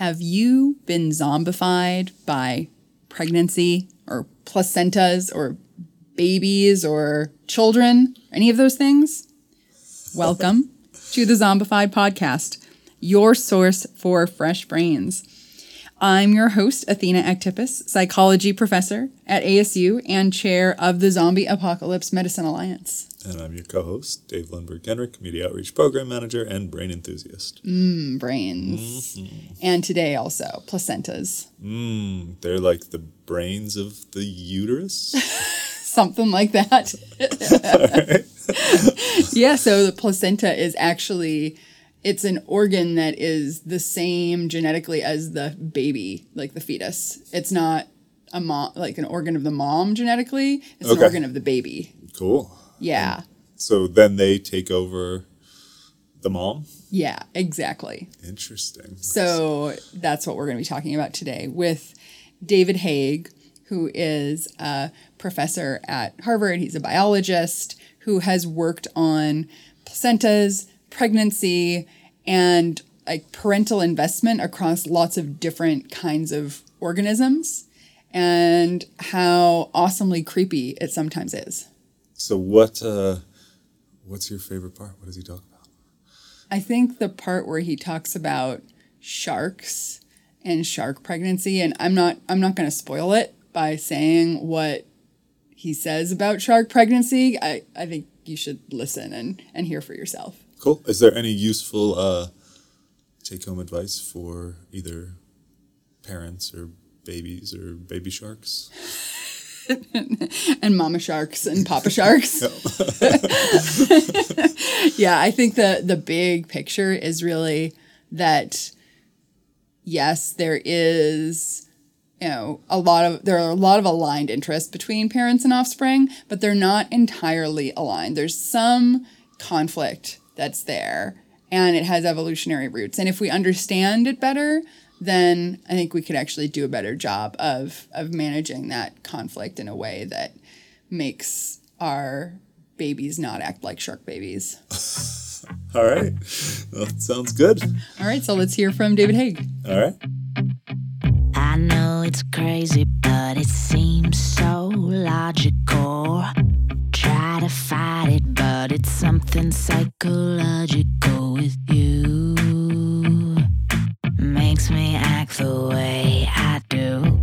Have you been zombified by pregnancy or placentas or babies or children? Any of those things? Welcome to the Zombified Podcast, your source for fresh brains. I'm your host, Athena Aktipis, psychology professor at ASU and chair of the Zombie Apocalypse Medicine Alliance. And I'm your co host, Dave Lundberg Kenrick, Media Outreach Program Manager and Brain Enthusiast. Mm, brains. And today also, placentas. Mm, they're like the brains of the uterus. Something like that. yeah, so the placenta is actually it's an organ that is the same genetically as the baby, like the fetus. It's not a mom like an organ of the mom genetically. It's an organ of the baby. cool. Yeah. So then they take over the mom? Yeah, exactly. Interesting. So that's what we're going to be talking about today with David Haig, who is a professor at Harvard. He's a biologist who has worked on placentas, pregnancy, and like parental investment across lots of different kinds of organisms and how awesomely creepy it sometimes is. So what uh what's your favorite part? What does he talk about? I think the part where he talks about sharks and shark pregnancy, and I'm not I'm not going to spoil it by saying what he says about shark pregnancy. I, I think you should listen and, and hear for yourself. Cool. Is there any useful uh take home advice for either parents or babies or baby sharks? And mama sharks and papa sharks. yeah, I think the the big picture is really that yes, there is you know a lot of there are a lot of aligned interests between parents and offspring, but they're not entirely aligned. There's some conflict that's there and it has evolutionary roots. And if we understand it better, then I think we could actually do a better job of of managing that conflict in a way that makes our babies not act like shark babies. All right. Well, sounds good. All right, so let's hear from David Haig. All right. I know it's crazy, but it seems so logical. Try to fight it, but it's something psychological with you. Makes me act the way I do.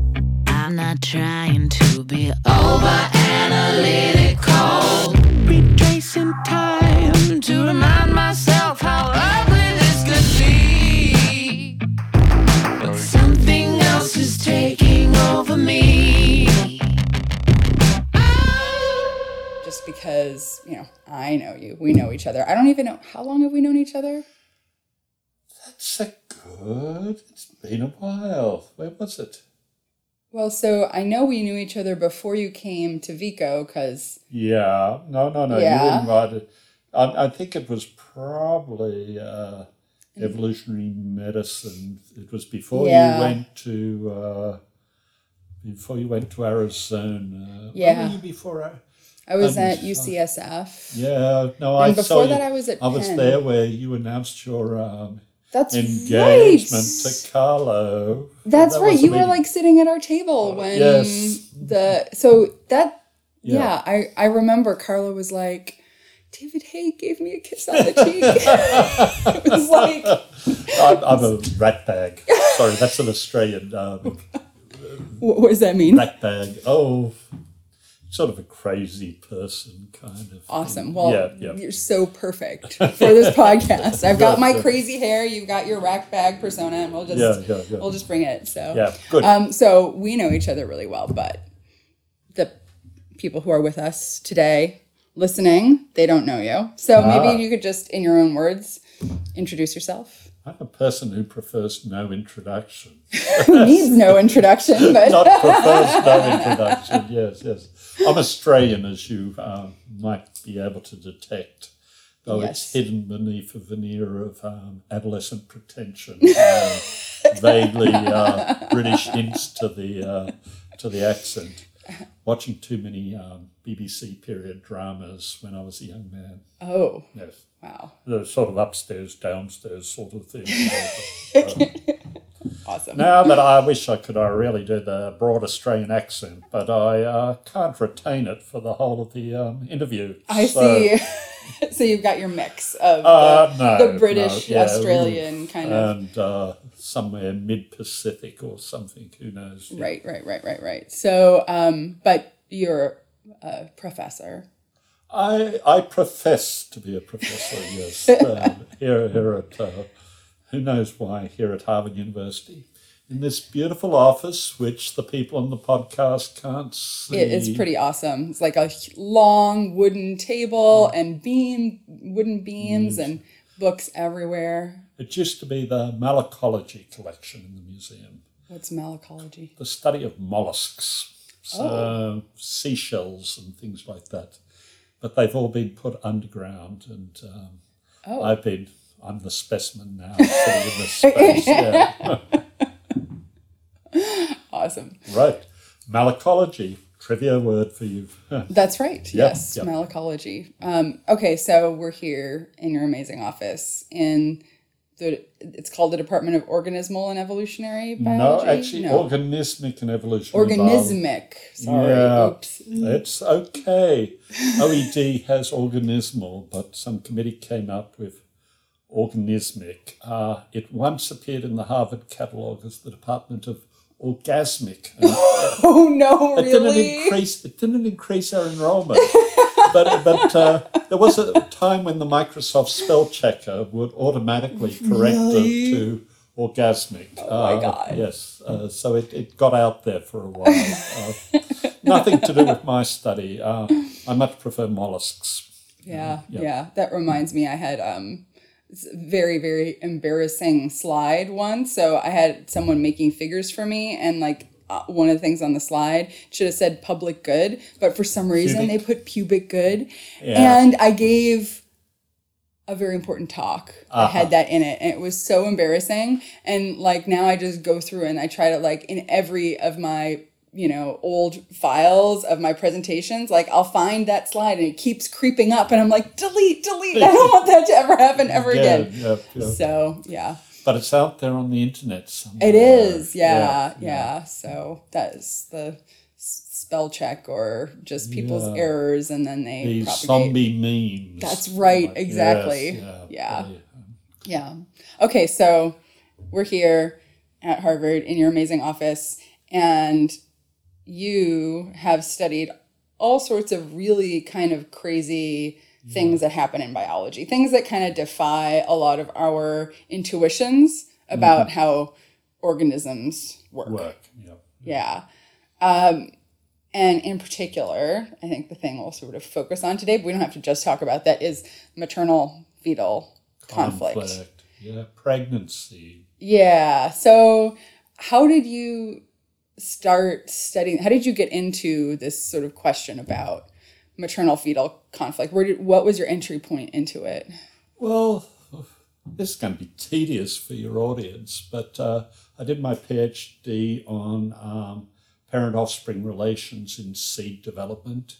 I'm not trying to be over analytical. Retracing time because, you know, I know you, we know each other. I don't even know how long have we known each other? That's a good. It's been a while. Where was it? Well, so I know we knew each other before you came to Vico because Yeah. No, no, no. Yeah. You invited. I, I think it was probably uh, evolutionary medicine. It was before Yeah. you went to. Uh, before you went to Arizona. Where Yeah. were you before? I was Um, at UCSF. Yeah. No, I And saw before you. that, I was at I was there where you announced your um, That's engagement right. to Carlo. That's That right. You were like sitting at our table when Yes. the so that yeah, Yeah. I I remember Carla was like David Haig gave me a kiss on the cheek. it was like I'm, I'm a rat bag. Sorry, that's an Australian um, what, what does that mean? rat bag. Oh, sort of a crazy person, kind of. Awesome. Well, yeah, yeah. you're so perfect for this podcast. I've got Yeah, my yeah. crazy hair. You've got your rack bag persona, and we'll just Yeah, yeah, yeah. we'll just bring it. So Yeah, good. Um, so we know each other really well, but the people who are with us today, listening, they don't know you. So Ah. maybe you could just, in your own words, introduce yourself. I'm a person who prefers no introduction. Who needs no introduction, but Not prefers no introduction. Yes, yes. I'm Australian, as you um, might be able to detect, though Yes. it's hidden beneath a veneer of um, adolescent pretension, um, vaguely uh, British hints to the uh, to the accent. Watching too many um, BBC period dramas when I was a young man. oh Yes. Wow, the sort of upstairs, downstairs sort of thing. Um, Awesome. Now that I wish I could, I really do the broad Australian accent, but I uh, can't retain it for the whole of the um, interview. I So, see. so you've got your mix of Uh, the, no, the British, no, yeah, Australian kind of. And uh, somewhere mid Pacific or something, who knows? Right, right, right, right, right. So, um, but you're a professor. I I profess to be a professor, yes, uh, here here at uh, who knows why here at Harvard University in this beautiful office, which the people on the podcast can't see. It is pretty awesome. It's like a long wooden table and beam, wooden beams, and books everywhere. It used to be the malacology collection in the museum, What's malacology? the study of mollusks, so Oh. seashells and things like that. But they've all been put underground, and um, Oh, I've been. I'm the specimen now, sitting in this space. Yeah. awesome. Right. Malacology, trivia word for you. That's right. Yep, yes, yep. malacology. Um, okay, so we're here in your amazing office in the. It's called the Department of Organismal and Evolutionary Biology. no, Biology. actually, organismic and evolutionary biology. organismic. Sorry. Yeah, Oops. it's okay. OED has organismal, but some committee came up with organismic. Uh, it once appeared in the Harvard catalogue as the Department of Orgasmic. And Oh no! it didn't increase. It didn't increase our enrollment. but but uh, there was a time when the Microsoft spell checker would automatically correct Really? it to orgasmic. Oh my God. Yes, uh, so it, it got out there for a while. Uh, nothing to do with my study. Uh, I much prefer mollusks. Yeah, Yep. yeah. That reminds me, I had um, very, very embarrassing slide once. So I had someone making figures for me, and like uh, one of the things on the slide should have said public good, but for some reason Pubic. they put pubic good, Yeah. and I gave a very important talk Uh-huh. had that in it and it was so embarrassing and like now i just go through and i try to like in every of my you know old files of my presentations like i'll find that slide and it keeps creeping up and i'm like delete delete i don't want that to ever happen ever Yeah, again yeah, yeah. so yeah But it's out there on the internet somewhere. it is yeah yeah, so that is the spell check or just people's Yeah. errors and then they These propagate. zombie memes. That's right, Like, yes, exactly. yeah, Yeah. Yeah. Okay, so we're here at Harvard in your amazing office, and you have studied all sorts of really kind of crazy things that happen in biology, things that kind of defy a lot of our intuitions about how organisms work. work. Yeah. Yeah. Um, and in particular, I think the thing we'll sort of focus on today, but we don't have to just talk about that, is maternal fetal conflict. Yeah, pregnancy. Yeah. So, how did you start studying? How did you get into this sort of question about maternal fetal conflict? Where did what was your entry point into it? Well, this is going to be tedious for your audience, but uh, I did my PhD on um, parent offspring relations in seed development.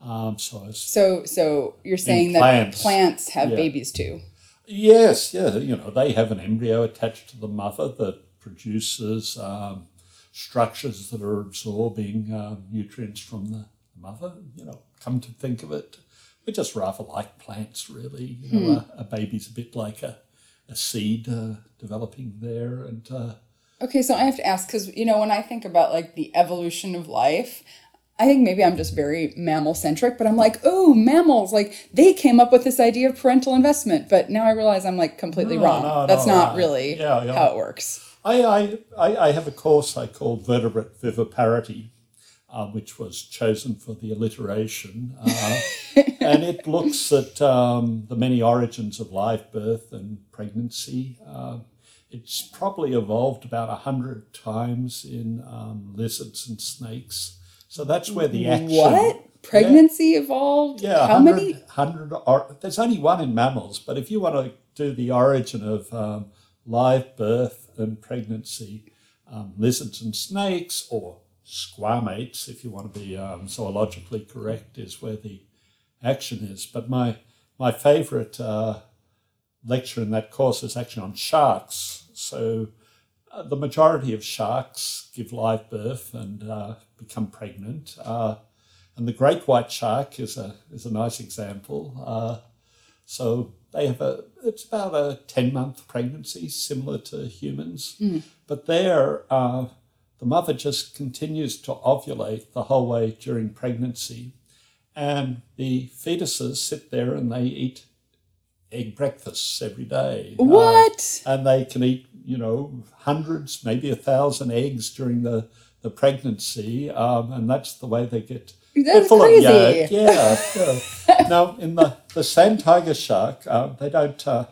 Um, so I was So, so you're saying that plants. plants have Yeah. babies too? Yes, yeah, you know, they have an embryo attached to the mother that produces um, structures that are absorbing um, nutrients from the mother. You know, come to think of it, we're just rather like plants, really. You know, a, a baby's a bit like a, a seed uh, developing there, and uh, Okay, so I have to ask because you know when I think about like the evolution of life, I think maybe I'm just very mammal centric, but I'm like, oh, mammals, like they came up with this idea of parental investment, but now I realize I'm like completely No, wrong. no, That's no, not really yeah, yeah. how it works. I, I, I, I have a course I call Vertebrate Viviparity, uh, which was chosen for the alliteration. Uh, and it looks at um, the many origins of live birth and pregnancy. Uh, it's probably evolved about a hundred times in um, lizards and snakes. So that's where the action. What pregnancy evolved? Yeah, how 100, many? 100 or, there's only one in mammals, but if you want to do the origin of um, live birth and pregnancy, um, lizards and snakes, or squamates, if you want to be um, zoologically correct, is where the action is. But my my favourite uh, lecture in that course is actually on sharks. So uh, the majority of sharks give live birth and uh, become pregnant. Uh, and the great white shark is a, is a nice example. Uh, so they have a, it's about a 10 month pregnancy, similar to humans. But there, uh, the mother just continues to ovulate the whole way during pregnancy. And the fetuses sit there and they eat egg breakfasts every day. Uh, What? and they can eat, you know, hundreds, maybe a thousand eggs during the, the pregnancy. Um, and that's the way they get. That's full crazy. of yolk. Yeah. yeah. now, in the, the sand tiger shark, uh, they don't uh,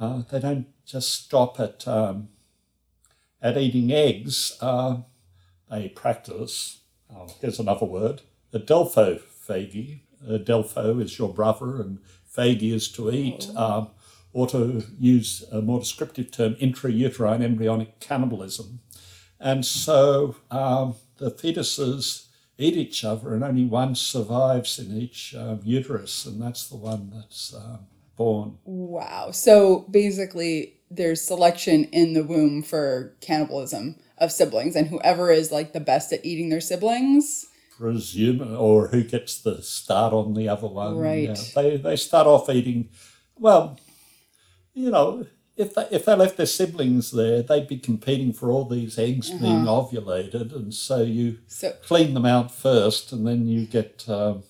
uh, they don't just stop at um, at eating eggs. Uh, they practice. Oh, here's another word: adelphophagy. Adelpho is your brother, and phagy is to eat. Um, or to use a more descriptive term, intrauterine embryonic cannibalism. And so um, the fetuses eat each other, and only one survives in each um, uterus, and that's the one that's um, born. Wow. So basically, there's selection in the womb for cannibalism of siblings, and whoever is like the best at eating their siblings. Presume, or who gets the start on the other one. Right. They, they start off eating, well, you know, if they, if they left their siblings there, they'd be competing for all these eggs being ovulated, and so you So, clean them out first, and then you get um,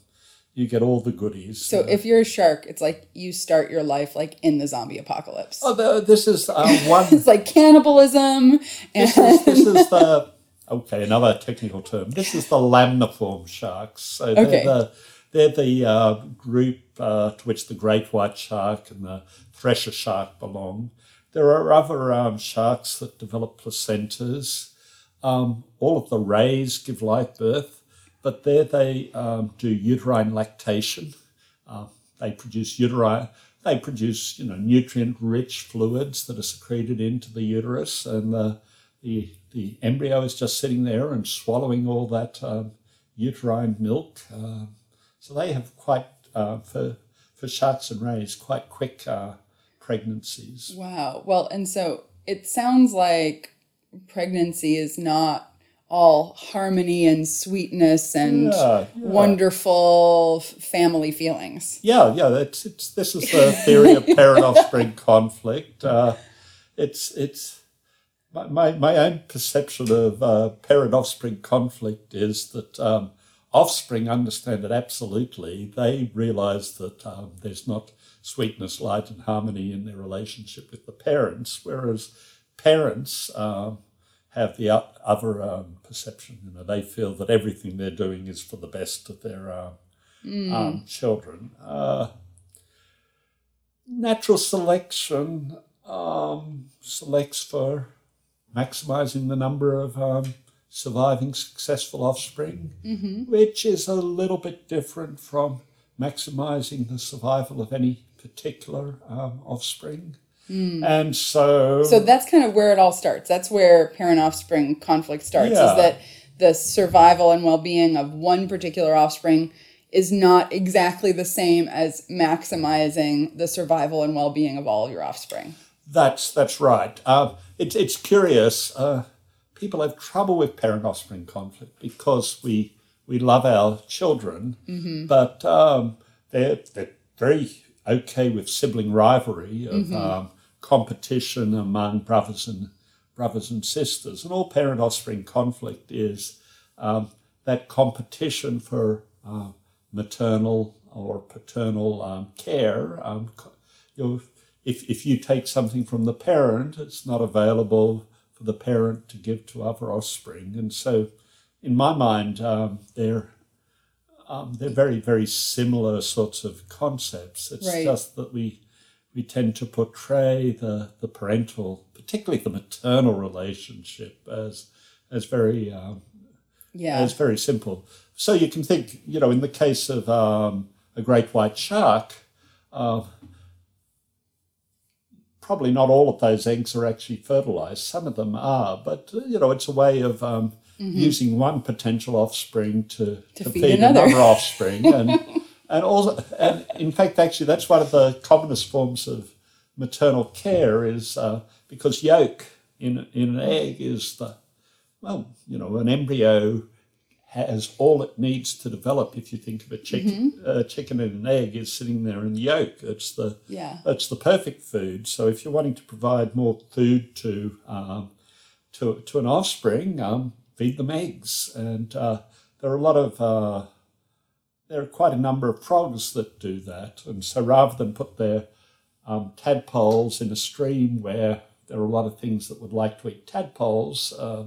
you get all the goodies. so if you're a shark, it's like you start your life like in the zombie apocalypse. Oh, the, this is uh, one. It's like cannibalism, and this, is, this is the okay. Another technical term. This is the lamniform sharks. So they're Okay. the they're the uh, group uh, to which the great white shark and the thresher shark belong. There are other um, sharks that develop placentas. Um, all of the rays give live birth, but there they um, do uterine lactation. Uh, they produce uterine. They produce, you know, nutrient-rich fluids that are secreted into the uterus, and the the, the embryo is just sitting there and swallowing all that um, uterine milk. Uh, so they have quite uh, for for sharks and rays quite quick uh, pregnancies. wow. Well, and so it sounds like pregnancy is not all harmony and sweetness and Yeah, yeah. wonderful family feelings. Yeah, yeah. That's it's. This is the theory of parent offspring conflict. Uh, it's it's my, my my own perception of uh, parent offspring conflict is that um, offspring understand it absolutely. They realise that um, there's not sweetness, light, and harmony in their relationship with the parents, whereas parents. Um, have the other um, perception. You know, they feel that everything they're doing is for the best of their um, um, children. Uh, natural selection um, selects for maximizing the number of um, surviving successful offspring, which is a little bit different from maximizing the survival of any particular um, offspring. And so, So that's kind of where it all starts. That's where parent offspring conflict starts Yeah. is that the survival and well being of one particular offspring is not exactly the same as maximizing the survival and well being of all of your offspring. That's that's right. Uh, it's it's curious. Uh, people have trouble with parent offspring conflict because we we love our children, but um, they're they're very okay with sibling rivalry of um, competition among brothers and brothers and sisters, and all parent offspring conflict is um, that competition for uh, maternal or paternal um, care. Um, you if, if you take something from the parent, it's not available for the parent to give to other offspring. And so, in my mind, um, they're um, they're very very similar sorts of concepts. It's Right. just that we we tend to portray the the parental, particularly the maternal relationship, as as very um, Yeah. it's very simple. So you can think, you know, in the case of um, a great white shark, uh, probably not all of those eggs are actually fertilized. Some of them are, but uh, you know, it's a way of um, using one potential offspring to, to, feed feed, another. another, offspring, and and also, and in fact, actually, that's one of the commonest forms of maternal care is uh, because yolk in in an egg is the well, you know, an embryo has all it needs to develop. If you think of a chicken, a chicken and an egg is sitting there in the yolk. It's the Yeah. it's the perfect food. So if you're wanting to provide more food to um, to to an offspring, um, feed them eggs. And uh, there are a lot of uh, there are quite a number of frogs that do that. And so rather than put their um, tadpoles in a stream where there are a lot of things that would like to eat tadpoles, uh,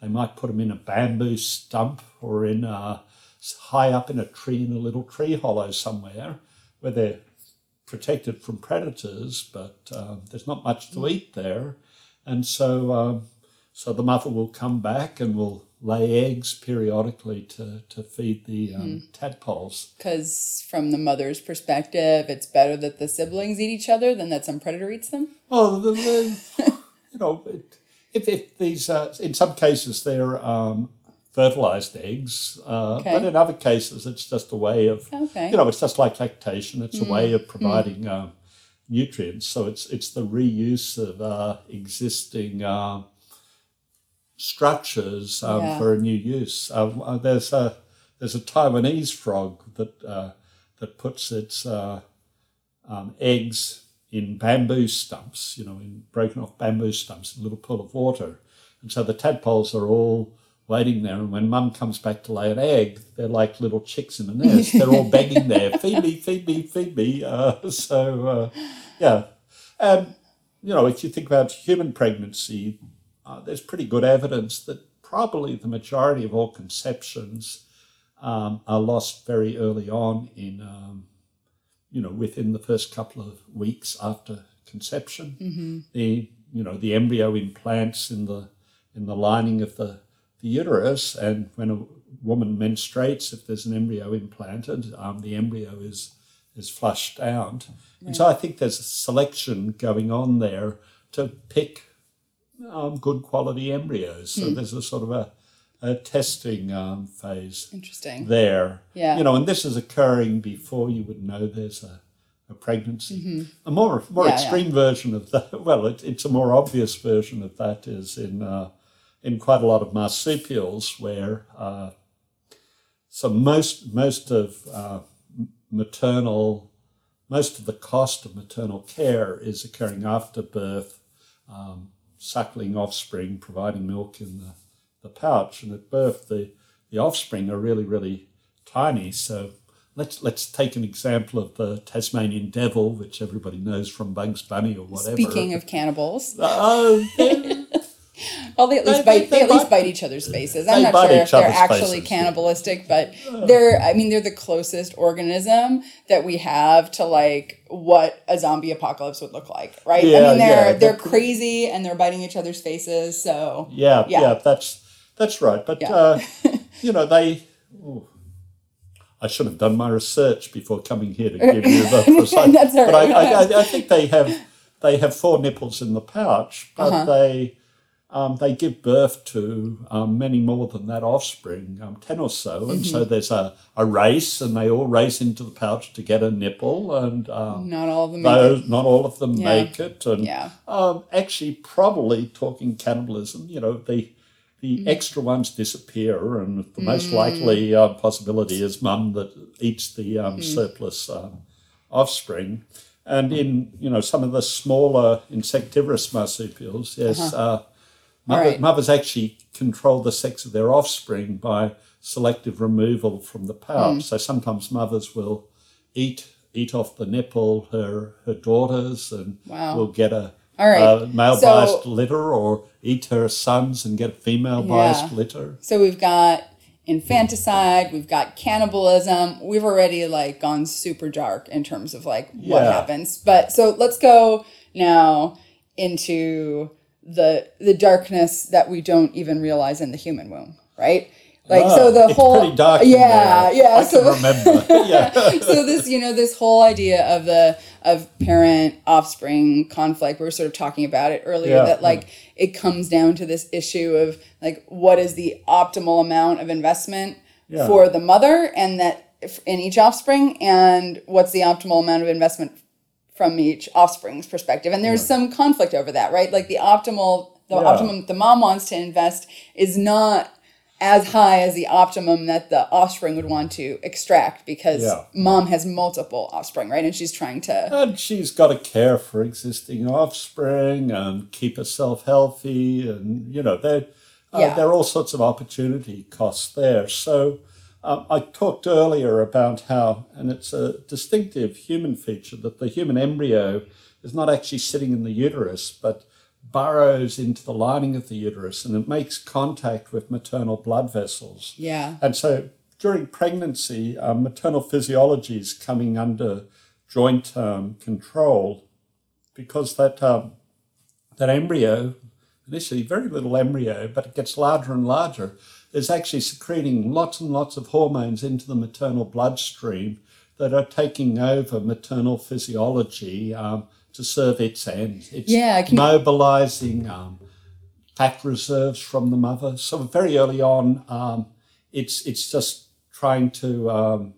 they might put them in a bamboo stump or in a, high up in a tree in a little tree hollow somewhere where they're protected from predators, but um, there's not much to eat there, and so um, so the mother will come back and will lay eggs periodically to, to feed the um, tadpoles. Because from the mother's perspective, it's better that the siblings eat each other than that some predator eats them. Well, the, the, you know, it- if, if these, uh, in some cases, they're um, fertilized eggs, uh, Okay. but in other cases, it's just a way of, Okay. you know, it's just like lactation. It's a way of providing um, nutrients. So it's it's the reuse of uh, existing uh, structures um, Yeah. for a new use. Um, uh, there's a there's a Taiwanese frog that uh, that puts its uh, um, eggs in bamboo stumps, you know, in broken off bamboo stumps, in a little pool of water. And so the tadpoles are all waiting there. And when mum comes back to lay an egg, they're like little chicks in a nest. They're all begging there, feed me, feed me, feed me. Uh, so, uh, yeah. And, you know, if you think about human pregnancy, uh, there's pretty good evidence that probably the majority of all conceptions um, are lost very early on in um, you know, within the first couple of weeks after conception. The you know the embryo implants in the in the lining of the, the uterus, and when a woman menstruates, if there's an embryo implanted, um, the embryo is is flushed out. And so I think there's a selection going on there to pick um, good quality embryos. So there's a sort of a, a testing um, phase Interesting. there. Yeah. You know, and this is occurring before you would know there's a, a pregnancy. A more more Mm-hmm. Yeah, extreme version of that. Well, it, it's a more obvious version of that is in uh, in quite a lot of marsupials where uh, so most most of uh, maternal most of the cost of maternal care is occurring after birth, um, suckling offspring, providing milk in the, the pouch, and at birth the, the offspring are really really tiny. So let's let's take an example of the Tasmanian devil, which everybody knows from Bugs Bunny or whatever. Speaking of cannibals, Uh, they're- well, they at least They- bite. they- They, they at least bite- bite each other's faces. I'm not sure if they're actually faces, cannibalistic, but they're. I mean, they're the closest organism that we have to like what a zombie apocalypse would look like, right? I Yeah, mean, they're yeah, they're that- crazy and they're biting each other's faces. So Yeah, Yeah. yeah, that's that's right. But Yeah. uh, you know, they. ooh, I should have done my research before coming here to give you the precise. That's all but I. I, I, I think they have they have four nipples in the pouch, but Uh-huh. they um, they give birth to um, many more than that offspring, um, ten or so, and Mm-hmm. so there's a, a race, and they all race into the pouch to get a nipple, and um, not all of them. make it. not all of them Yeah. make it, and Yeah. um, actually, probably talking cannibalism, you know, the the Mm-hmm. extra ones disappear, and the most Mm. likely uh, possibility is mum that eats the um, Mm. surplus um, offspring. And in you know some of the smaller insectivorous marsupials, yes, uh, mother, right. mothers actually control the sex of their offspring by selective removal from the pouch. Mm. So sometimes mothers will eat eat off the nipple her her daughters and Wow. will get a right. male So- biased litter or eat her sons and get a female biased litter. So we've got infanticide, we've got cannibalism. We've already like gone super dark in terms of like what Yeah. happens. But so let's go now into the the darkness that we don't even realize in the human womb, right? Like so Ah, the whole yeah yeah I so yeah. so this you know this whole idea of the of parent offspring conflict we were sort of talking about it earlier Yeah, that like it comes down to this issue of like what is the optimal amount of investment Yeah. for the mother and that in each offspring and what's the optimal amount of investment from each offspring's perspective and there's some conflict over that right like the optimal the Yeah. optimum that the mom wants to invest is not as high as the optimum that the offspring would want to extract because Yeah. mom has multiple offspring, right? And she's trying to And she's got to care for existing offspring and keep herself healthy, and you know there, uh, Yeah. there are all sorts of opportunity costs there. So um, I talked earlier about how, and it's a distinctive human feature that the human embryo is not actually sitting in the uterus, but burrows into the lining of the uterus, and it makes contact with maternal blood vessels. yeah. And so during pregnancy, um, maternal physiology is coming under joint um, control because that um, that embryo, initially very little embryo, but it gets larger and larger, is actually secreting lots and lots of hormones into the maternal bloodstream that are taking over maternal physiology um, to serve its ends. It's Yeah, can mobilizing um, fat reserves from the mother. So very early on, um, it's it's just trying to. Um,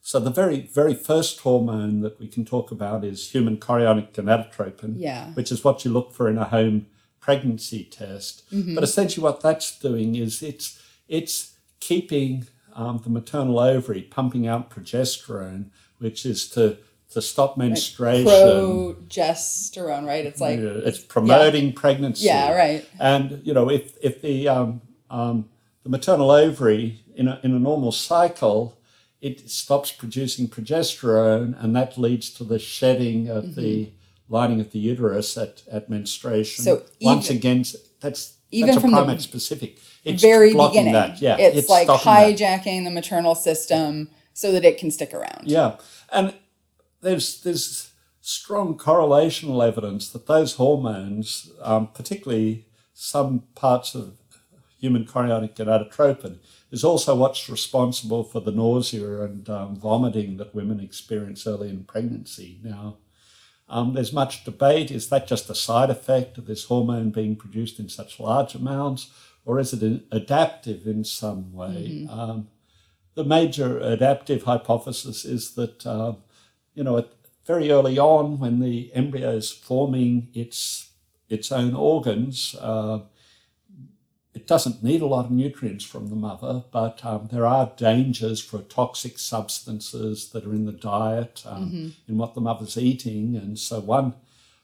so the very very first hormone that we can talk about is human chorionic gonadotropin, Yeah. which is what you look for in a home pregnancy test. But essentially, what that's doing is it's it's keeping um, the maternal ovary pumping out progesterone, which is to to stop menstruation. Progesterone, right? It's like Yeah, it's promoting pregnancy. Yeah, right. And you know, if if the um, um, the maternal ovary in a in a normal cycle, it stops producing progesterone, and that leads to the shedding of the lining of the uterus at, at menstruation. So once even- again, that's even that's a from the primate specific. It's very beginning. that. Yeah, it's, like stopping that. hijacking the maternal system so that it can stick around. Yeah, and there's there's strong correlational evidence that those hormones, um, particularly some parts of human chorionic gonadotropin, is also what's responsible for the nausea and um, vomiting that women experience early in pregnancy. Now, um, there's much debate. Is that just a side effect of this hormone being produced in such large amounts, or is it adaptive in some way? Um, the major adaptive hypothesis is that, uh, you know, at very early on, when the embryo is forming its its own organs, uh, it doesn't need a lot of nutrients from the mother, but um, there are dangers for toxic substances that are in the diet, um, in what the mother's eating, and so one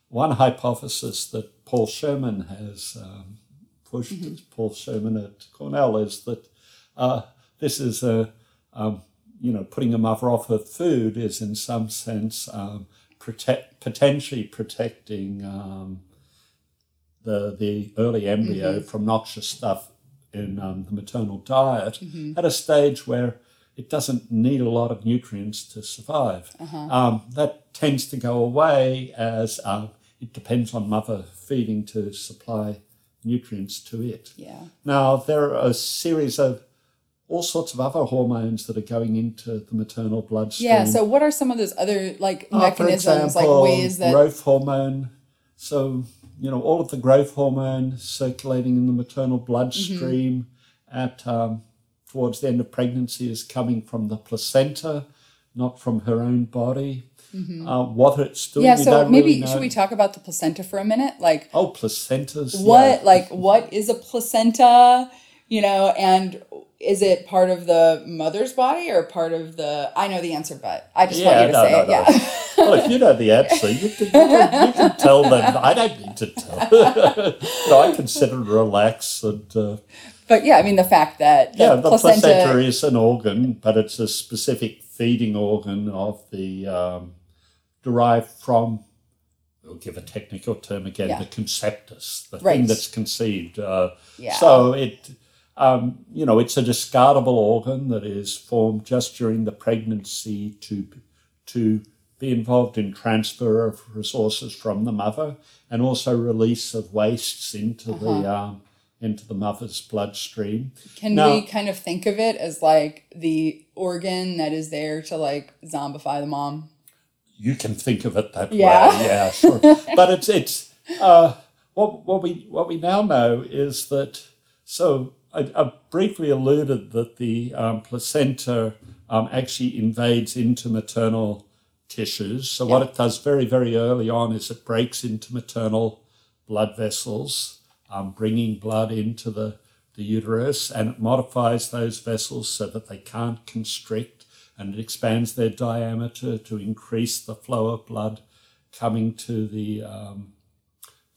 one hypothesis that Paul Sherman has um, pushed, Paul Sherman at Cornell, is that uh, this is a um, you know putting a mother off her food is in some sense um, protect potentially protecting um, the the early embryo from noxious stuff in um, the maternal diet at a stage where it doesn't need a lot of nutrients to survive. Um, that tends to go away as um, it depends on mother feeding to supply nutrients to it. Yeah. Now, there are a series of all sorts of other hormones that are going into the maternal bloodstream. Yeah. So, what are some of those other like Uh, mechanisms, example, like ways that? growth hormone. So you know all of the growth hormone circulating in the maternal bloodstream Mm-hmm. at um, towards the end of pregnancy is coming from the placenta, not from her own body. Uh, what it's doing, Mm-hmm. yeah. So don't maybe really know. should we talk about the placenta for a minute? Like, Oh, placentas. what yeah. like what is a placenta? You know, and is it part of the mother's body or part of the? I know the answer, but I just want you to no, say no, it. no. Yeah. well, if you know the answer, you can, you can, you can tell them. I don't need to tell. no, I consider it relax and. Uh, But yeah, I mean the fact that the yeah, the placenta, placenta, is an organ, but it's a specific feeding organ of the um, derived from. We'll give a technical term again: Yeah. the conceptus, the Right. thing that's conceived. Uh, Yeah. So it, um, you know, it's a discardable organ that is formed just during the pregnancy to to be involved in transfer of resources from the mother and also release of wastes into Uh-huh. the um, into the mother's bloodstream. can Now- we kind of think of it as like the organ that is there to like zombify the mom? You can think of it that Yeah. way, yeah, sure. but it's it's uh, what what we what we now know is that so I, I briefly alluded that the um, placenta um, actually invades into maternal tissues. So what it does very very early on is it breaks into maternal blood vessels um, bringing blood into the, the uterus, and it modifies those vessels so that they can't constrict, and it expands their diameter to increase the flow of blood coming to the um,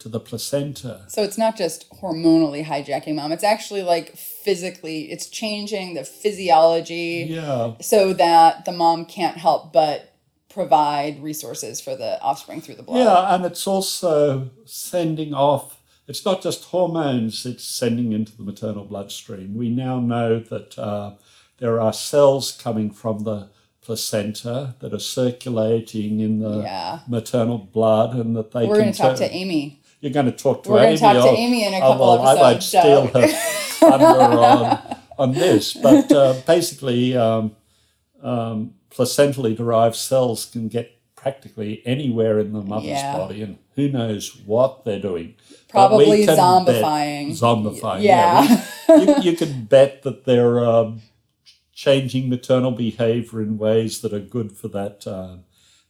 to the placenta. So it's not just hormonally hijacking mom. It's actually like physically, it's changing the physiology Yeah, so that the mom can't help but provide resources for the offspring through the blood. yeah, and it's also sending off. It's not just hormones; it's sending into the maternal bloodstream. We now know that uh, there are cells coming from the placenta that are circulating in the Yeah. maternal blood, and that they We're going to talk to Amy. You're going to talk to We're Amy. gonna talk to oh, Amy in a oh, couple well, I might episodes, steal her thunder on, on this, but uh, basically, um, um, placentally derived cells can get practically anywhere in the mother's Yeah. body, and who knows what they're doing. Probably zombifying. Bet, zombifying. Yeah. we- you, you can bet that they're um, changing maternal behavior in ways that are good for that uh,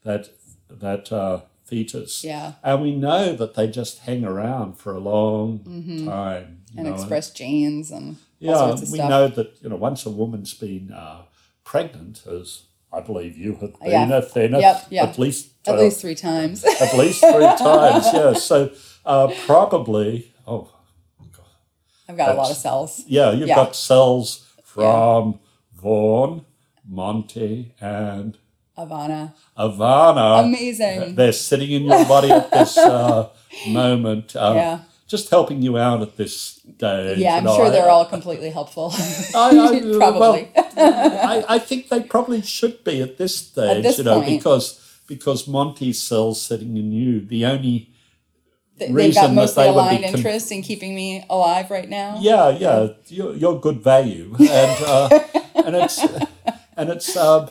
that that uh, fetus. Yeah. And we know that they just hang around for a long time. Mm-hmm. and know, express genes and all yeah, sorts of we stuff. know that you know once a woman's been uh, pregnant, as I believe you have been, Yeah. Yep, yeah. at least At uh, least three times. at least three times. Yeah, so uh, probably oh I've got a lot of cells. yeah, you've Yeah. got cells from Vaughan, Monty, and Ivana. Ivana. Amazing. They're sitting in your body at this uh, moment. Um, Yeah. Just helping you out at this stage. Yeah, I'm sure I- they're all completely helpful. I, I, Probably. Well, I, I think they probably should be at this stage, this you know, point. because because Monty's cells sitting in you, the only They- They've reason got that mostly they would be aligned con- interest in keeping me alive right now. yeah, yeah, you're, you're good value, and uh, and it's and it's. Um,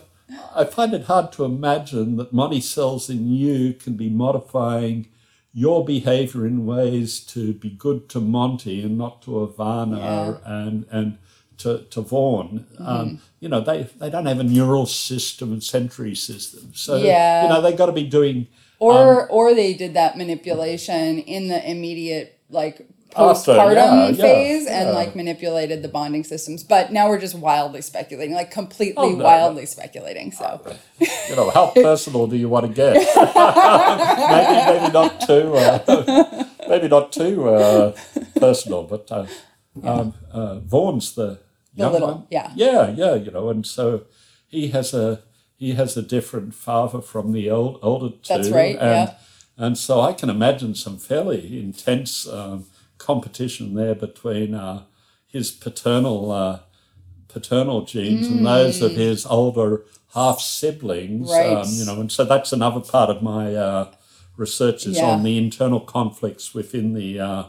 I find it hard to imagine that Monty cells in you can be modifying your behavior in ways to be good to Monty and not to Ivana Yeah. and and to, to Vaughan. Mm-hmm. Um, you know, they, they don't have a neural system and sensory system. So, Yeah. you know, they've got to be doing Or Um, or they did that manipulation in the immediate like postpartum yeah, yeah, phase and yeah. like manipulated the bonding systems. But now we're just wildly speculating, like completely Oh, no, wildly speculating. So you know, how personal do you want to get? maybe, maybe not too, uh, maybe not too uh, personal, but uh, um, uh, Vaughan's the young little- one. yeah. yeah, yeah. You know, and so he has a he has a different father from the old, older two. That's right, And, yeah. and so I can imagine some fairly intense um, competition there between uh, his paternal. Uh, paternal genes and those of his older half siblings. Mm. Right. Um, you know, and so that's another part of my uh, research is Yeah. on the internal conflicts within the uh,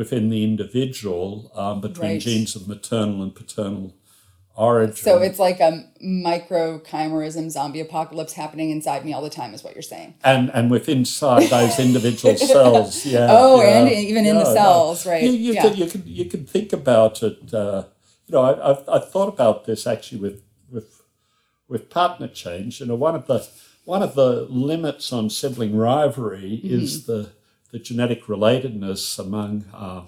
within the individual um, between Right. genes of maternal and paternal origin. so it's like a micro chimerism zombie apocalypse happening inside me all the time, is what you're saying. and and within inside those individual cells, yeah. Oh, yeah, and even in the yeah, cells, right, You, you yeah. can you can you can think about it. Uh, you know, I, I've I've thought about this actually with with with partner change. You know, one of the one of the limits on sibling rivalry Mm-hmm. is the the genetic relatedness among uh,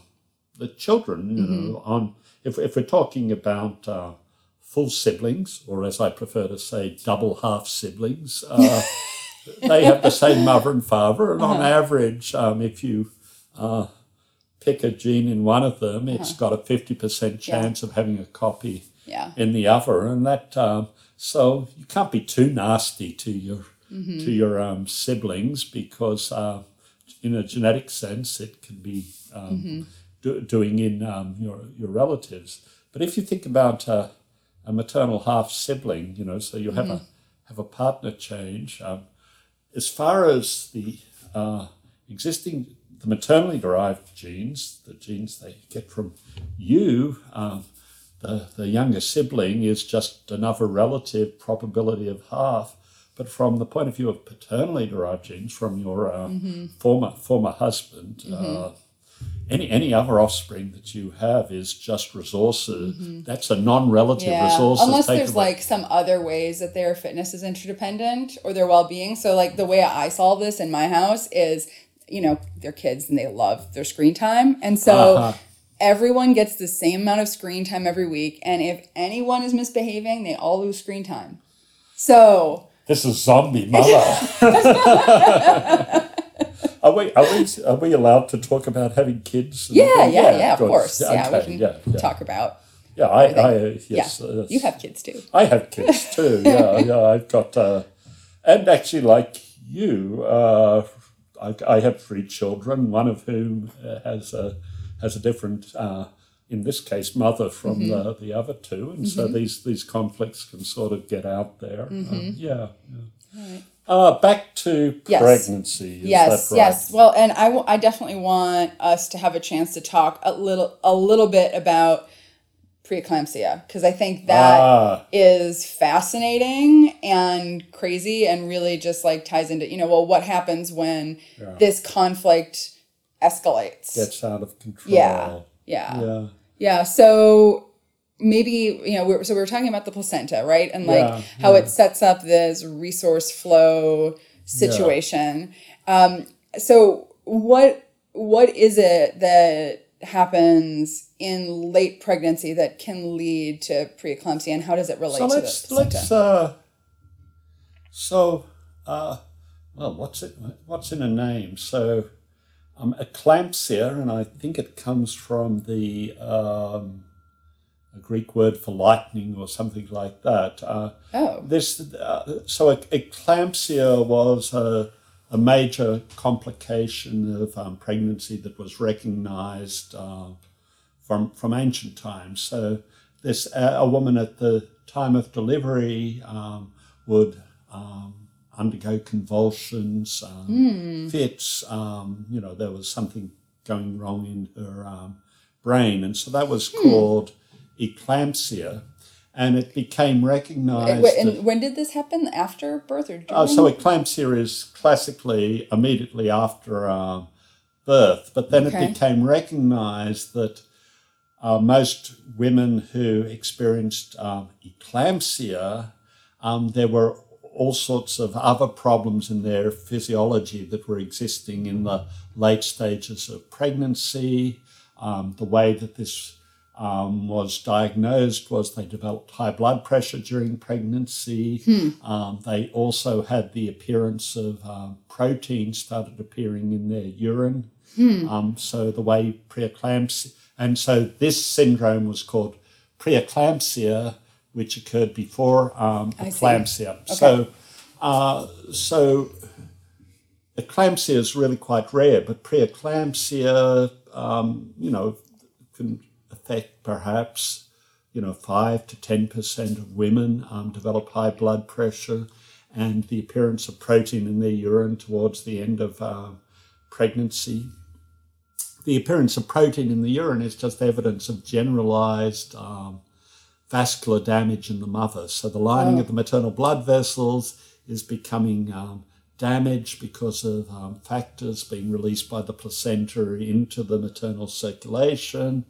the children. You Mm-hmm. know, on if if we're talking about uh, full siblings, or as I prefer to say, double half siblings. Uh, they have the same mother and father, and Uh-huh. on average, um, if you uh, pick a gene in one of them, it's got a fifty percent chance of having a copy Uh-huh. Yeah. in the other, and that um, so you can't be too nasty to your Mm-hmm. to your um, siblings because, uh, in a genetic sense, it can be um, Mm-hmm. do, doing in um, your your relatives. But if you think about uh, a maternal half sibling, you know, so you have Mm-hmm. a have a partner change. Um, as far as the uh, existing the maternally derived genes, the genes they get from you, um, the, the younger sibling is just another relative probability of half. But from the point of view of paternally derived genes from your uh, former former husband, uh, any any other offspring that you have is just resources. That's a non-relative Yeah, resource. unless there's away. like some other ways that their fitness is interdependent or their well-being. So like the way I solve this in my house is you know, they're kids and they love their screen time. And so Uh-huh. everyone gets the same amount of screen time every week. And if anyone is misbehaving, they all lose screen time. So This is zombie mother. are we are we are we allowed to talk about having kids? and- yeah, yeah, yeah, of course. Yeah, we can yeah, yeah. talk about. Yeah, I, I yes, yeah, uh, you have kids too. I have kids too. Yeah, yeah. I've got, uh, and actually, like you, uh, I, I have three children. One of whom uh, has a has a different, uh, in this case, mother from Mm-hmm. the, the other two, and so these these conflicts can sort of get out there. Mm-hmm. Um, yeah. yeah. Uh, back to Yes. pregnancy. Is yes right? yes well and I, w- I definitely want us to have a chance to talk a little a little bit about preeclampsia because i think that is Ah, fascinating and crazy and really just like ties into you know well what happens when this conflict escalates gets out of control. yeah yeah Yeah. yeah so maybe you know we're, so we were talking about the placenta right and like Yeah, how it sets up this resource flow situation um, so what what is it that happens in late pregnancy that can lead to preeclampsia and how does it relate So to the let's placenta let's uh, so uh, well, what's it? What's in a name? So um, eclampsia, and I think it comes from the um, a Greek word for lightning or something like that. Uh, oh this uh, so eclampsia was a, a major complication of um, pregnancy that was recognized uh, from from ancient times. So this a woman at the time of delivery um, would um, undergo convulsions, um, fits. Um, you know, there was something going wrong in her um, brain, and so that was called eclampsia. And it became recognized. and, that- when did this happen after birth or during? uh, so eclampsia is classically immediately after um, birth, but then Okay. it became recognized that uh, most women who experienced um, eclampsia, um, there were all sorts of other problems in their physiology that were existing in the late stages of pregnancy. Um, the way that this um, was diagnosed was they developed high blood pressure during pregnancy. Um, they also had the appearance of um, protein started appearing in their urine. Um, so the way preeclampsia, and so this syndrome was called preeclampsia, which occurred before um, eclampsia. So, uh, so eclampsia is really quite rare, but preeclampsia, um, you know, can affect perhaps, you know, five to ten percent of women um, develop high blood pressure, and the appearance of protein in their urine towards the end of uh, pregnancy. The appearance of protein in the urine is just evidence of generalized um, vascular damage in the mother. So the lining of the maternal blood vessels is becoming um, damaged because of um, factors being released by the placenta into the maternal circulation.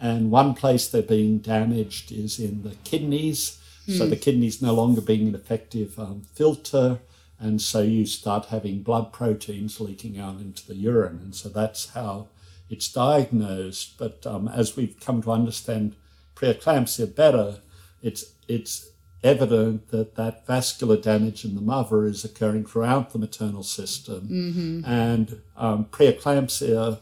And one place they're being damaged is in the kidneys. So the kidneys no longer being an effective um, filter. And so you start having blood proteins leaking out into the urine. And so that's how it's diagnosed. But um, as we've come to understand preeclampsia better, it's it's evident that that vascular damage in the mother is occurring throughout the maternal system, and um, preeclampsia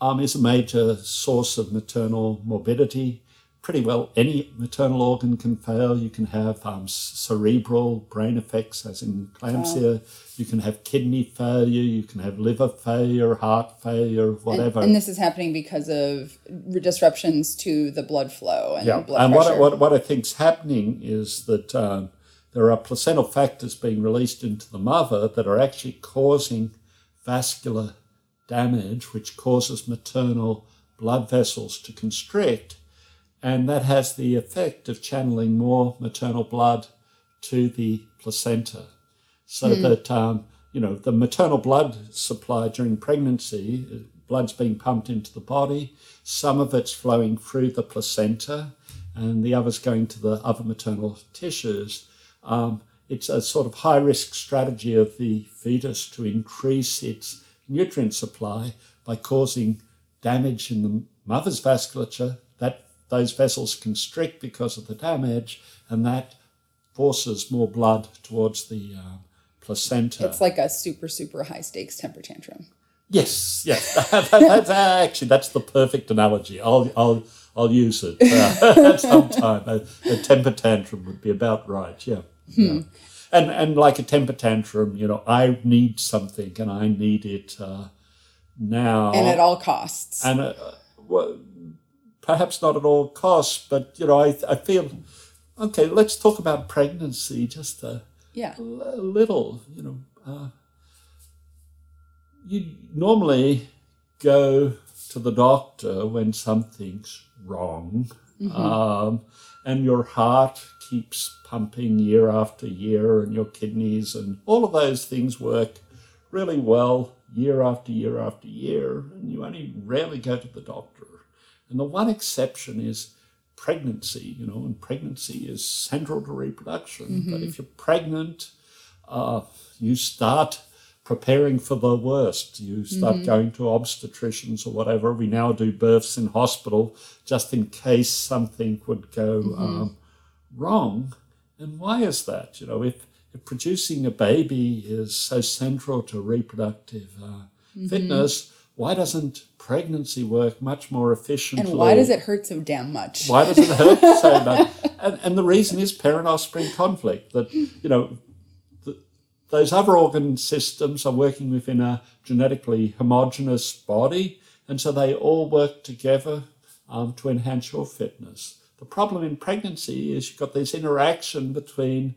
um, is a major source of maternal morbidity. Pretty well, any maternal organ can fail. You can have um, cerebral brain effects, as in eclampsia. You can have kidney failure. You can have liver failure, heart failure, whatever. and this is happening because of disruptions to the blood flow and Yeah, blood and pressure. what, what, what I think's happening is that um, there are placental factors being released into the mother that are actually causing vascular damage, which causes maternal blood vessels to constrict. And that has the effect of channeling more maternal blood to the placenta. So that, um, you know, the maternal blood supply during pregnancy, blood's being pumped into the body. Some of it's flowing through the placenta and the other's going to the other maternal tissues. Um, it's a sort of high risk strategy of the fetus to increase its nutrient supply by causing damage in the mother's vasculature. That those vessels constrict because of the damage, and that forces more blood towards the uh, placenta. It's like a super, super high stakes temper tantrum. Yes, yes. That- that's actually that's the perfect analogy. I'll I'll I'll use it uh, sometime. A, a temper tantrum would be about right. Yeah. yeah. And and like a temper tantrum, you know, I need something and I need it uh, now. And at all costs. and uh, well, perhaps not at all costs, but you know, I I feel okay. Let's talk about pregnancy just a yeah. a little, you know. Uh, you normally go to the doctor when something's wrong, um, and your heart keeps pumping year after year, and your kidneys and all of those things work really well year after year after year, and you only rarely go to the doctor. And the one exception is pregnancy, you know, and pregnancy is central to reproduction. But if you're pregnant, uh, you start preparing for the worst. You start going to obstetricians or whatever. We now do births in hospital just in case something would go um, wrong. And why is that? You know, if, if producing a baby is so central to reproductive uh, fitness, why doesn't pregnancy work much more efficiently? And why does it hurt so damn much? Why does it hurt so much? And, and the reason is parent offspring conflict. That, you know, th those other organ systems are working within a genetically homogeneous body, and so they all work together um, to enhance your fitness. The problem in pregnancy is you've got this interaction between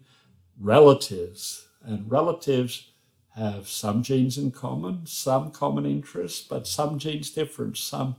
relatives, and relatives have some genes in common, some common interests, but some genes different, some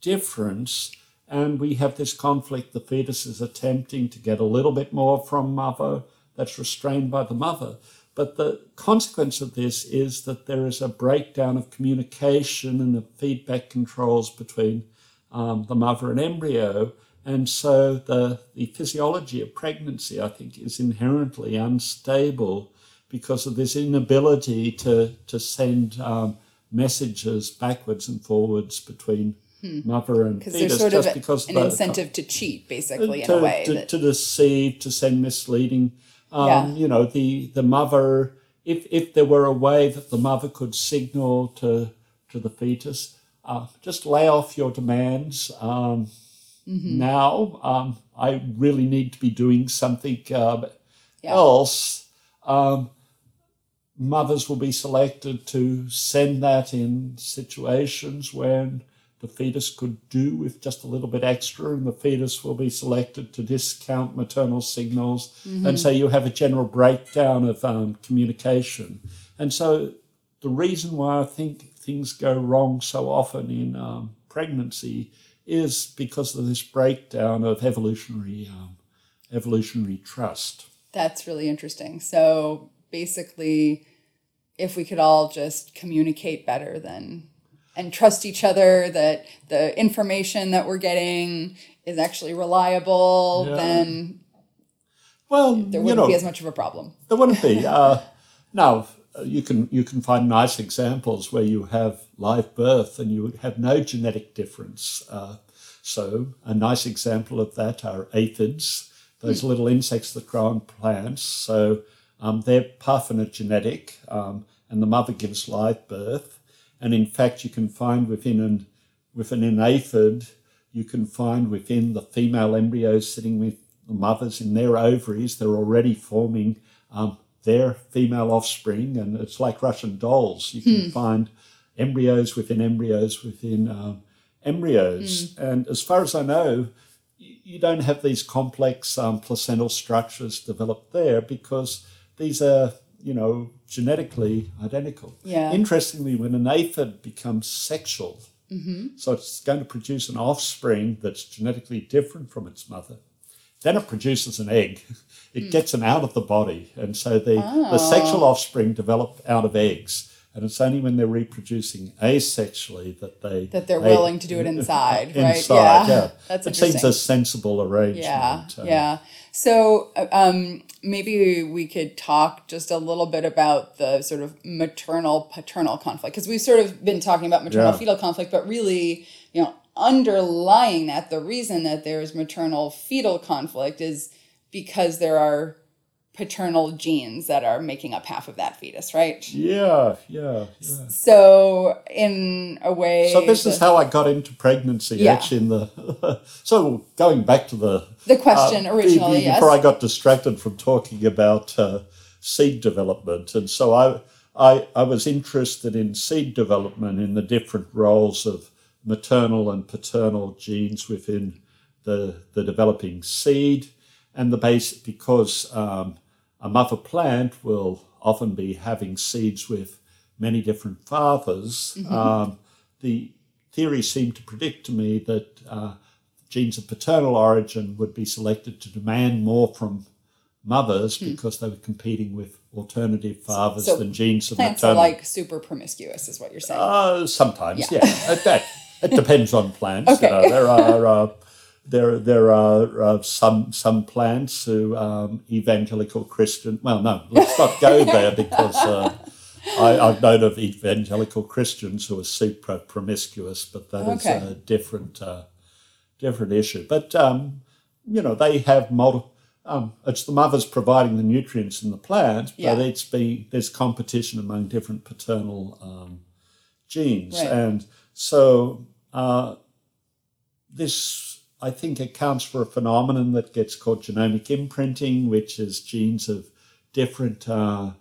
difference. And we have this conflict. The fetus is attempting to get a little bit more from mother that's restrained by the mother. But the consequence of this is that there is a breakdown of communication and of feedback controls between um, the mother and embryo. And so the, the physiology of pregnancy, I think, is inherently unstable because of this inability to, to send um, messages backwards and forwards between mother and Because fetus there's sort just of because an the- incentive to cheat, basically, in to, a way. to, that- to deceive, to send misleading. Um, Yeah. You know, the the mother. If if there were a way that the mother could signal to to the fetus, uh, just lay off your demands. Um, Mm-hmm. Now, um, I really need to be doing something uh, Yeah. else. Um, mothers will be selected to send that in situations when the fetus could do with just a little bit extra, and the fetus will be selected to discount maternal signals. And so you have a general breakdown of um, communication. And so the reason why I think things go wrong so often in um, pregnancy is because of this breakdown of evolutionary um, evolutionary trust. That's really interesting. So basically, if we could all just communicate better then and trust each other that the information that we're getting is actually reliable, Yeah. then Well, there wouldn't know, be as much of a problem. There wouldn't be. Uh, now, you can you can find nice examples where you have live birth and you have no genetic difference. Uh, so, a nice example of that are aphids, those little insects that grow on plants. So, um, they're parthenogenetic, um, and the mother gives live birth. And in fact, you can find within an within an aphid, you can find within the female embryos sitting with the mothers in their ovaries, they're already forming um, their female offspring, and it's like Russian dolls. You can find embryos within embryos within um, embryos. And as far as I know, you don't have these complex um, placental structures developed there because these are, you know, genetically identical. Yeah. Interestingly, when an aphid becomes sexual, so it's going to produce an offspring that's genetically different from its mother. Then it produces an egg. It gets them out of the body. And so the, the sexual offspring develop out of eggs. and it's only when they're reproducing asexually that they That they're they- willing to do it inside, right? Inside, Yeah. yeah. That's it seems a sensible arrangement. Yeah, uh, yeah. So uh, um, maybe we could talk just a little bit about the sort of maternal paternal conflict because we've sort of been talking about maternal Yeah. fetal conflict, but really, you know, underlying that, the reason that there's maternal fetal conflict is because there are paternal genes that are making up half of that fetus, right? Yeah, yeah, yeah. So in a way, So this is how I got into pregnancy. Yeah. Actually, in the so going back to the the question uh, originally, be- yes. before I got distracted from talking about uh, seed development, and so I, I I was interested in seed development in the different roles of maternal and paternal genes within the the developing seed, and the base because um, a mother plant will often be having seeds with many different fathers. Um, the theory seemed to predict to me that uh, genes of paternal origin would be selected to demand more from mothers because they were competing with alternative fathers Hmm. so than genes of plants are like super promiscuous, is what you're saying. Uh, sometimes, Yeah. yeah. That, it depends on plants. Okay. You know, there are uh, there there are uh, some some plants who um, evangelical Christian. Well, no, let's not go there because uh, I, I've known of evangelical Christians who are super promiscuous, but that is Okay. a different uh, different issue. But um, you know, they have multiple. Um, it's the mothers providing the nutrients in the plant, but Yeah. it's be there's competition among different paternal um, genes, Right. and so uh, this I think accounts for a phenomenon that gets called genomic imprinting, which is genes of different uh,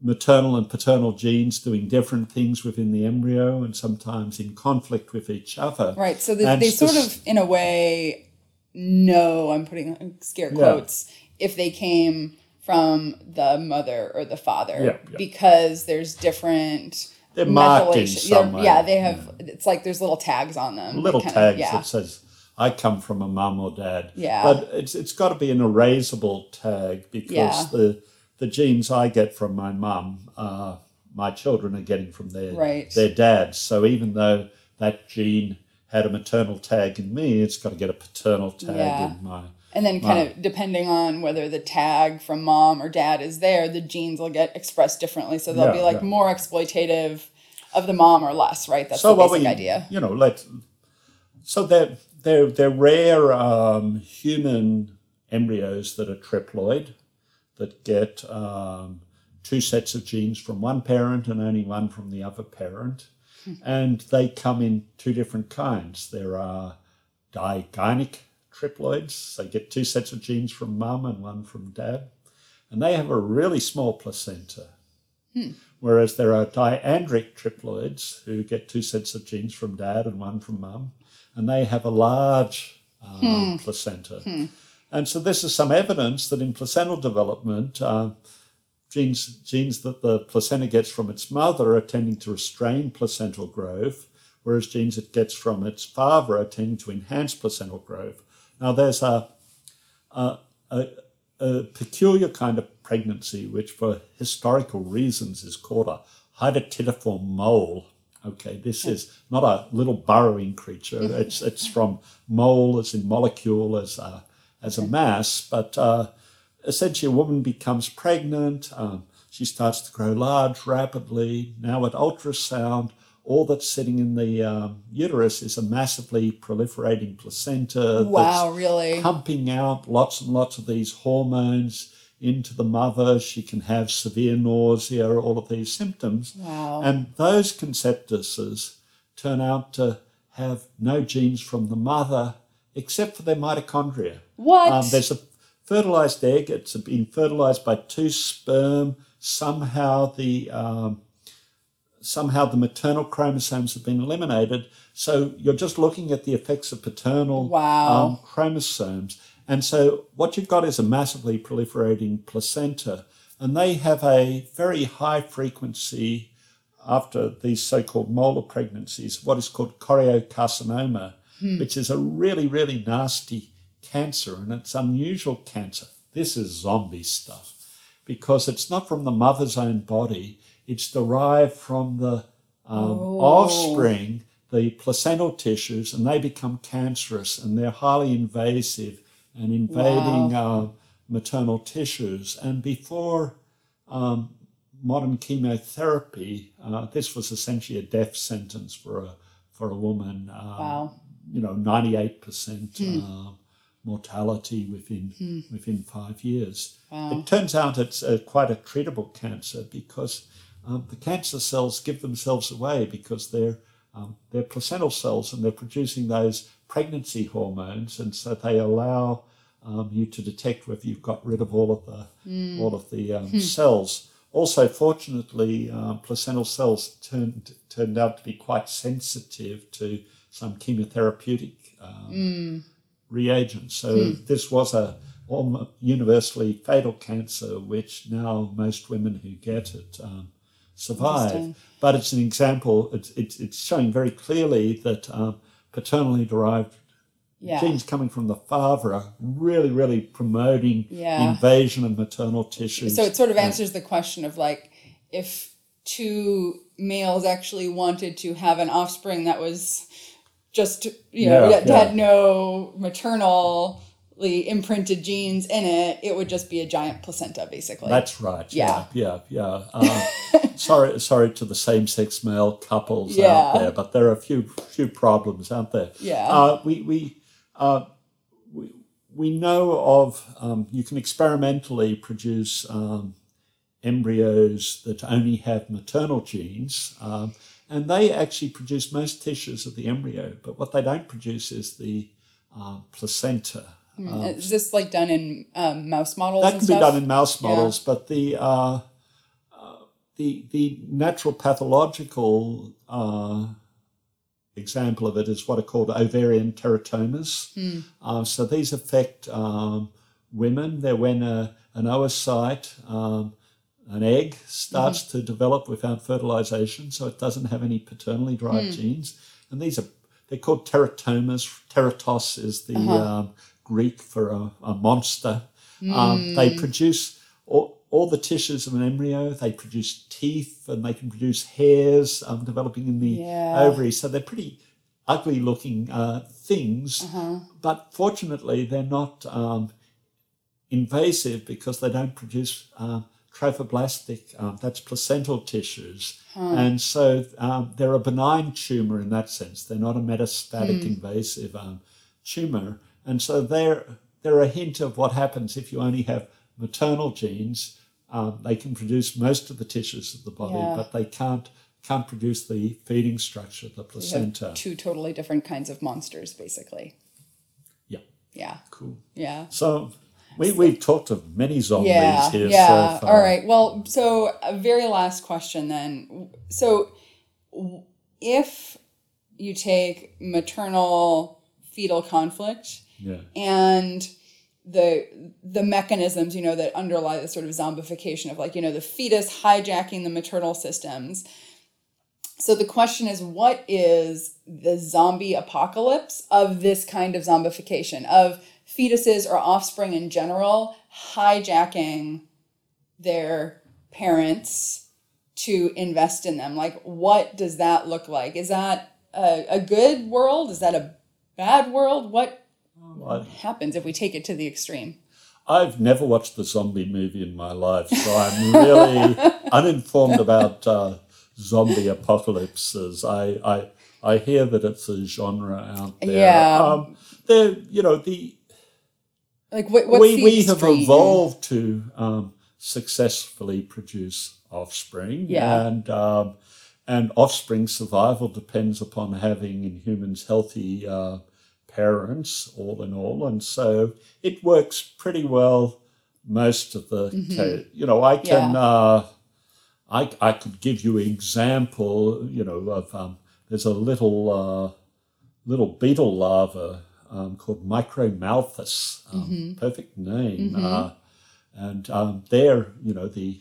maternal and paternal genes doing different things within the embryo and sometimes in conflict with each other. Right. So they, they sort of, in a way, know, I'm putting scare Yeah. quotes, if they came from the mother or the father Yeah, yeah. because there's different. They're marked in some yeah, way. Yeah, they have, it's like there's little tags on them. little tags yeah. that says I come from a mum or dad. Yeah. But it's it's got to be an erasable tag because Yeah. the the genes I get from my mum, uh, my children are getting from their Right. their dads. So even though that gene had a maternal tag in me, it's got to get a paternal tag Yeah. in my. And then, kind of depending on whether the tag from mom or dad is there, the genes will get expressed differently. So they'll Yeah, be like yeah. more exploitative of the mom or less, right? That's so the basic we, idea. you know, let so they're they're they're rare um, human embryos that are triploid that get um, two sets of genes from one parent and only one from the other parent, and they come in two different kinds. There are digynic triploids. They get two sets of genes from mum and one from dad, and they have a really small placenta. Whereas there are diandric triploids who get two sets of genes from dad and one from mum, and they have a large um, placenta. And so this is some evidence that in placental development, uh, genes genes that the placenta gets from its mother are tending to restrain placental growth, whereas genes it gets from its father are tending to enhance placental growth. Now there's a a, a, a peculiar kind of pregnancy, which for historical reasons is called a hydatidiform mole. Okay, this is not a little burrowing creature. It's it's from mole as in molecule as a, as a mass, but uh, essentially a woman becomes pregnant. Um, she starts to grow large rapidly. Now at ultrasound, all that's sitting in the um, uterus is a massively proliferating placenta. that's Wow, really? pumping out lots and lots of these hormones into the mother. She can have severe nausea, all of these symptoms. Wow. And those conceptuses turn out to have no genes from the mother except for their mitochondria. What? Um, there's a fertilized egg. It's been fertilized by two sperm. Somehow the um, somehow the maternal chromosomes have been eliminated. So you're just looking at the effects of paternal Wow. um, chromosomes. And so what you've got is a massively proliferating placenta, and they have a very high frequency after these so-called molar pregnancies, what is called choriocarcinoma, which is a really, really nasty cancer, and it's unusual cancer. This is zombie stuff because it's not from the mother's own body. It's derived from the um, offspring, the placental tissues, and they become cancerous and they're highly invasive and invading uh, maternal tissues. And before um, modern chemotherapy, uh, this was essentially a death sentence for a for a woman. Um, Wow. You know, ninety eight percent um, mortality within within five years. It turns out it's uh, quite a treatable cancer because um, the cancer cells give themselves away because they're um, they're placental cells and they're producing those pregnancy hormones, and so they allow um, you to detect whether you've got rid of all of the all of the um, cells. Also, fortunately, um, placental cells turned turned out to be quite sensitive to some chemotherapeutic um, reagents. So this was a universally fatal cancer, which now most women who get it um, survive. But it's an example. It's it's, it's showing very clearly that um, paternally derived Yeah. genes coming from the father are really, really promoting Yeah. invasion of maternal tissues. So it sort of answers the question of like if two males actually wanted to have an offspring that was just you know Yeah, that had no maternally imprinted genes in it, it would just be a giant placenta basically. That's right. Yeah. Yeah, yeah, yeah. Um, sorry, sorry to the same-sex male couples Yeah. out there, but there are a few few problems, aren't there. Yeah. Uh, we we, uh, we we know of um, you can experimentally produce um, embryos that only have maternal genes. Um, and they actually produce most tissues of the embryo, but what they don't produce is the um, placenta. Is this like done in um, mouse models? That can be done in mouse models, but the uh, uh, the the natural pathological uh, example of it is what are called ovarian teratomas. Uh, so these affect um, women. They're when a, an oocyte, um, an egg, starts to develop without fertilization, so it doesn't have any paternally derived genes. And these are they're called teratomas. Teratos is the um, Greek for a, a monster. Um, they produce all, all the tissues of an embryo. They produce teeth and they can produce hairs um, developing in the Yeah. ovaries. So they're pretty ugly looking uh, things. But fortunately, they're not um, invasive because they don't produce um, trophoblastic, um, that's placental tissues. And so um, they're a benign tumor in that sense. They're not a metastatic invasive um, tumor. And so they're, they're a hint of what happens if you only have maternal genes. Um, they can produce most of the tissues of the body, Yeah. but they can't can't produce the feeding structure, the placenta. two totally different kinds of monsters, basically. Yeah, Yeah. cool. Yeah. So we, we've talked of many zombies yeah, here yeah. so far. All right. Well, so a very last question then. So, if you take maternal fetal conflict Yeah. and the the mechanisms you know that underlie the sort of zombification of like you know the fetus hijacking the maternal systems. So the question is what is the zombie apocalypse of this kind of zombification of fetuses or offspring in general hijacking their parents to invest in them? Like what does that look like? Is that a, a good world? Is that a bad world? What I, happens if we take it to the extreme. I've never watched the zombie movie in my life, so I'm really uninformed about uh, zombie apocalypses. I, I I hear that it's a genre out there. Yeah. Um, there, you know, the Like what? What's we, we have evolved to um, successfully produce offspring Yeah. and um, and offspring survival depends upon having in humans healthy uh, parents all in all and so it works pretty well most of the ca- you know i can Mm-hmm. Yeah. uh, I, I could give you an example you know of um, there's a little uh, little beetle larva um, called Micromalthus. Um, Perfect name. Uh, and um, there, you know, the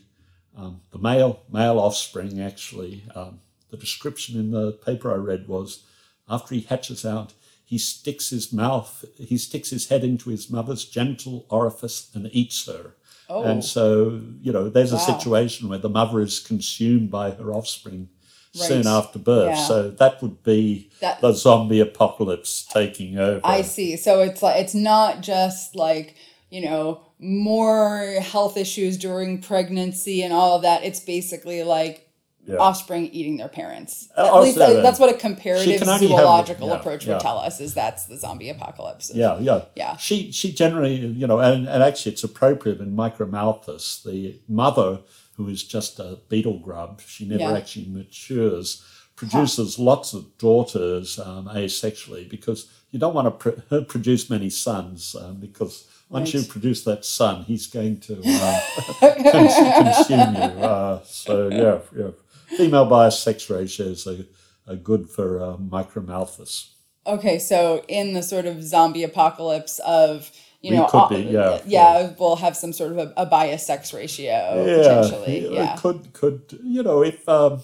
um, the male male offspring actually. Um, the description in the paper I read was after he hatches out, he sticks his mouth, he sticks his head into his mother's genital orifice and eats her. Oh. And so, you know, there's a situation where the mother is consumed by her offspring soon after birth. Yeah. So that would be That- the zombie apocalypse taking over. I see. So it's like it's not just like you know more health issues during pregnancy and all of that. It's basically like Yeah. offspring eating their parents. Uh, At also, least uh, that's what a comparative only have- zoological yeah, approach yeah. would tell us. Is that's the zombie apocalypse. Yeah, yeah. Yeah. She she generally, you know, and, and actually it's appropriate in Micromalthus, the mother who is just a beetle grub, she never Yeah. actually matures, produces lots of daughters um, asexually because you don't want to pr- produce many sons um, because once Right. you produce that son, he's going to uh, consume you. Uh, so yeah, yeah, female bias sex ratios are, are good for uh, Micromalthus. Okay, so in the sort of zombie apocalypse of you We know, all- be, yeah, yeah, we'll have some sort of a, a bias sex ratio potentially. it Yeah, could could you know if um,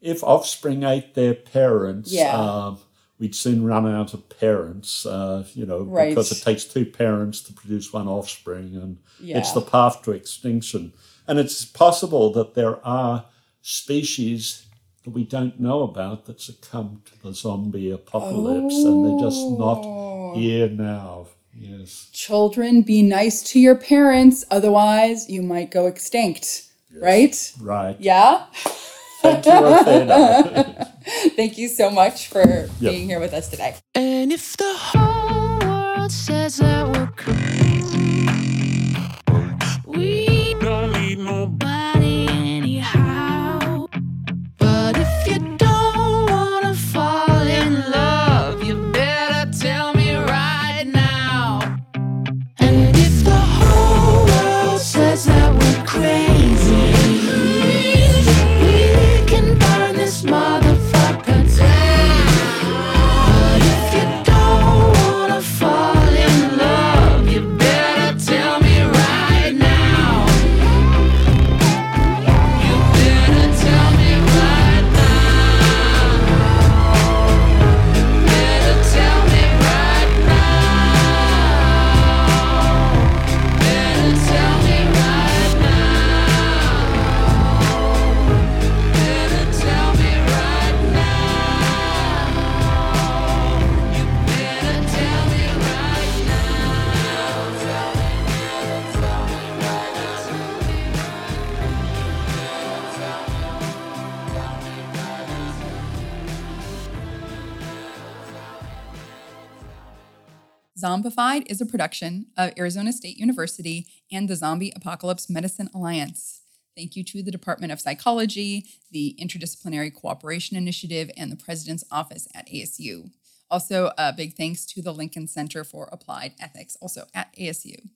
if offspring ate their parents, Yeah. um, we'd soon run out of parents. Uh, you know, Right. because it takes two parents to produce one offspring, and it's the path to extinction. And it's possible that there are species that we don't know about that succumb to the zombie apocalypse, and they're just Oh. not here now. Yes. children, be nice to your parents, otherwise you might go extinct. Right? Right. Yeah. Thank you, Thank you so much for Yeah. being here with us today. And if the whole world says that we're crazy, Zombified is a production of Arizona State University and the Zombie Apocalypse Medicine Alliance. Thank you to the Department of Psychology, the Interdisciplinary Cooperation Initiative, and the President's Office at ASU. Also, a big thanks to the Lincoln Center for Applied Ethics, also at ASU.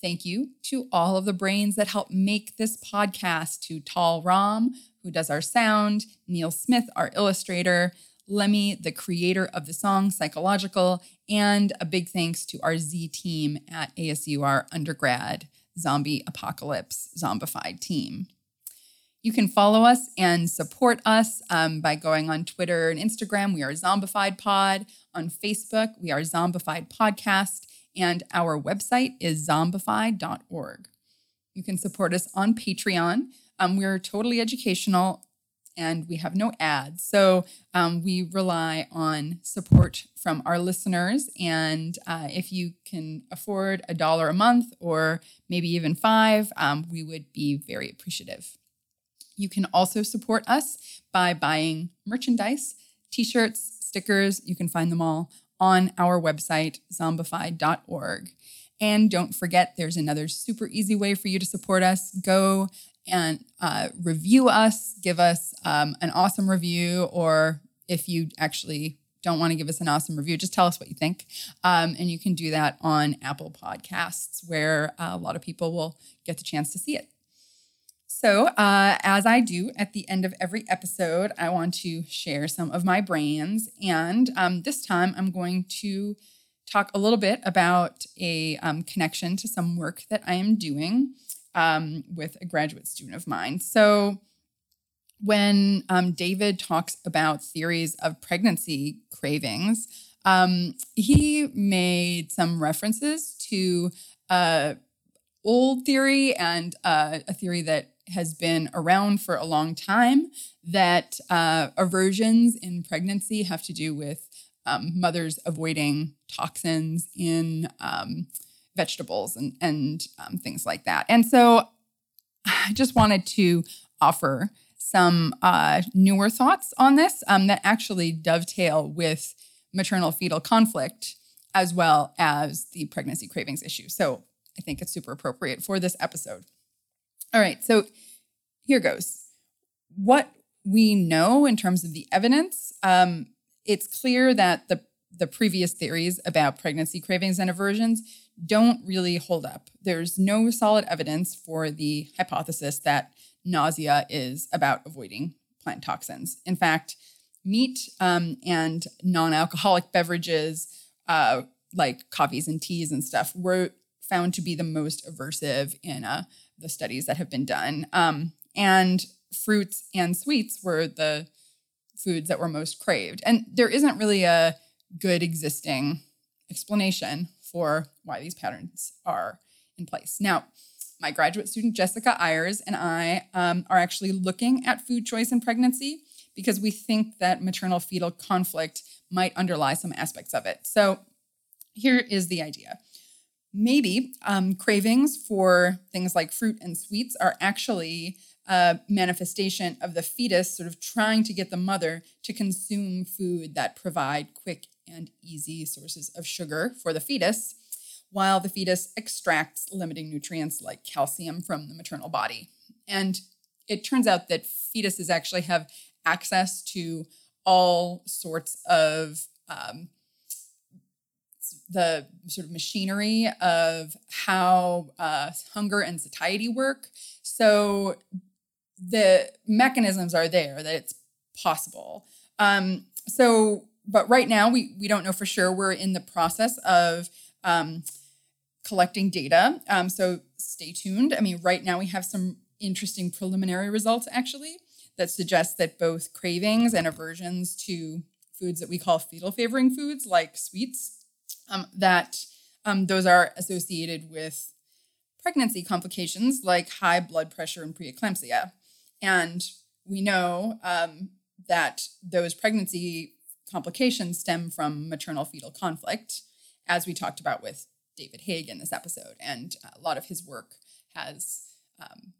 Thank you to all of the brains that help make this podcast to Tal Ram, who does our sound, Neil Smith, our illustrator, Lemmy, the creator of the song Psychological, and a big thanks to our Z team at ASUR undergrad zombie apocalypse zombified team. You can follow us and support us um, by going on Twitter and Instagram. We are Zombified Pod. On Facebook, we are Zombified Podcast. And our website is zombified.org. You can support us on Patreon. Um, we're totally educational and we have no ads. So um, we rely on support from our listeners. And uh, if you can afford a dollar a month or maybe even five, um, we would be very appreciative. You can also support us by buying merchandise, t shirts, stickers. You can find them all on our website, zombified.org. And don't forget, there's another super easy way for you to support us. Go and uh, review us, give us um, an awesome review, or if you actually don't want to give us an awesome review, just tell us what you think. Um, and you can do that on Apple Podcasts, where uh, a lot of people will get the chance to see it. So, uh, as I do at the end of every episode, I want to share some of my brands. And um, this time I'm going to talk a little bit about a um, connection to some work that I am doing um, with a graduate student of mine. So, when um, David talks about theories of pregnancy cravings, um, he made some references to uh, old theory and uh, a theory that has been around for a long time that uh, aversions in pregnancy have to do with um, mothers avoiding toxins in um, vegetables and, and um, things like that. And so I just wanted to offer some uh, newer thoughts on this um, that actually dovetail with maternal fetal conflict as well as the pregnancy cravings issue. So I think it's super appropriate for this episode. All right, so here goes. What we know in terms of the evidence, um, it's clear that the the previous theories about pregnancy cravings and aversions don't really hold up. There's no solid evidence for the hypothesis that nausea is about avoiding plant toxins. In fact, meat um, and non alcoholic beverages uh, like coffees and teas and stuff were found to be the most aversive in uh, the studies that have been done. Um, and fruits and sweets were the foods that were most craved. And there isn't really a good existing explanation for why these patterns are in place. Now, my graduate student Jessica Ayers and I um, are actually looking at food choice in pregnancy because we think that maternal fetal conflict might underlie some aspects of it. So, here is the idea. Maybe um, cravings for things like fruit and sweets are actually a manifestation of the fetus sort of trying to get the mother to consume food that provide quick and easy sources of sugar for the fetus, while the fetus extracts limiting nutrients like calcium from the maternal body. And it turns out that fetuses actually have access to all sorts of um, the sort of machinery of how uh, hunger and satiety work. So the mechanisms are there that it's possible. Um, so, but right now we we don't know for sure. We're in the process of um, collecting data. Um, so stay tuned. I mean, right now we have some interesting preliminary results actually that suggest that both cravings and aversions to foods that we call fetal favoring foods, like sweets, um, that um, those are associated with pregnancy complications like high blood pressure and preeclampsia. And we know um, that those pregnancy complications stem from maternal fetal conflict, as we talked about with David Haig in this episode. And a lot of his work has um,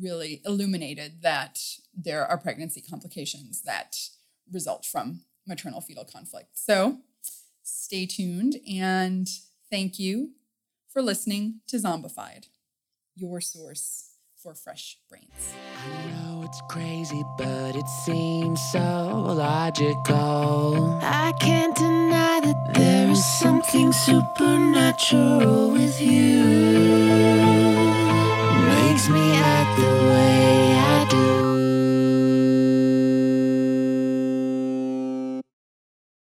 really illuminated that there are pregnancy complications that result from maternal fetal conflict. So stay tuned and thank you for listening to Zombified, your source for fresh brains. I know it's crazy, but it seems so logical. I can't deny that there is something supernatural with you. Makes me act the way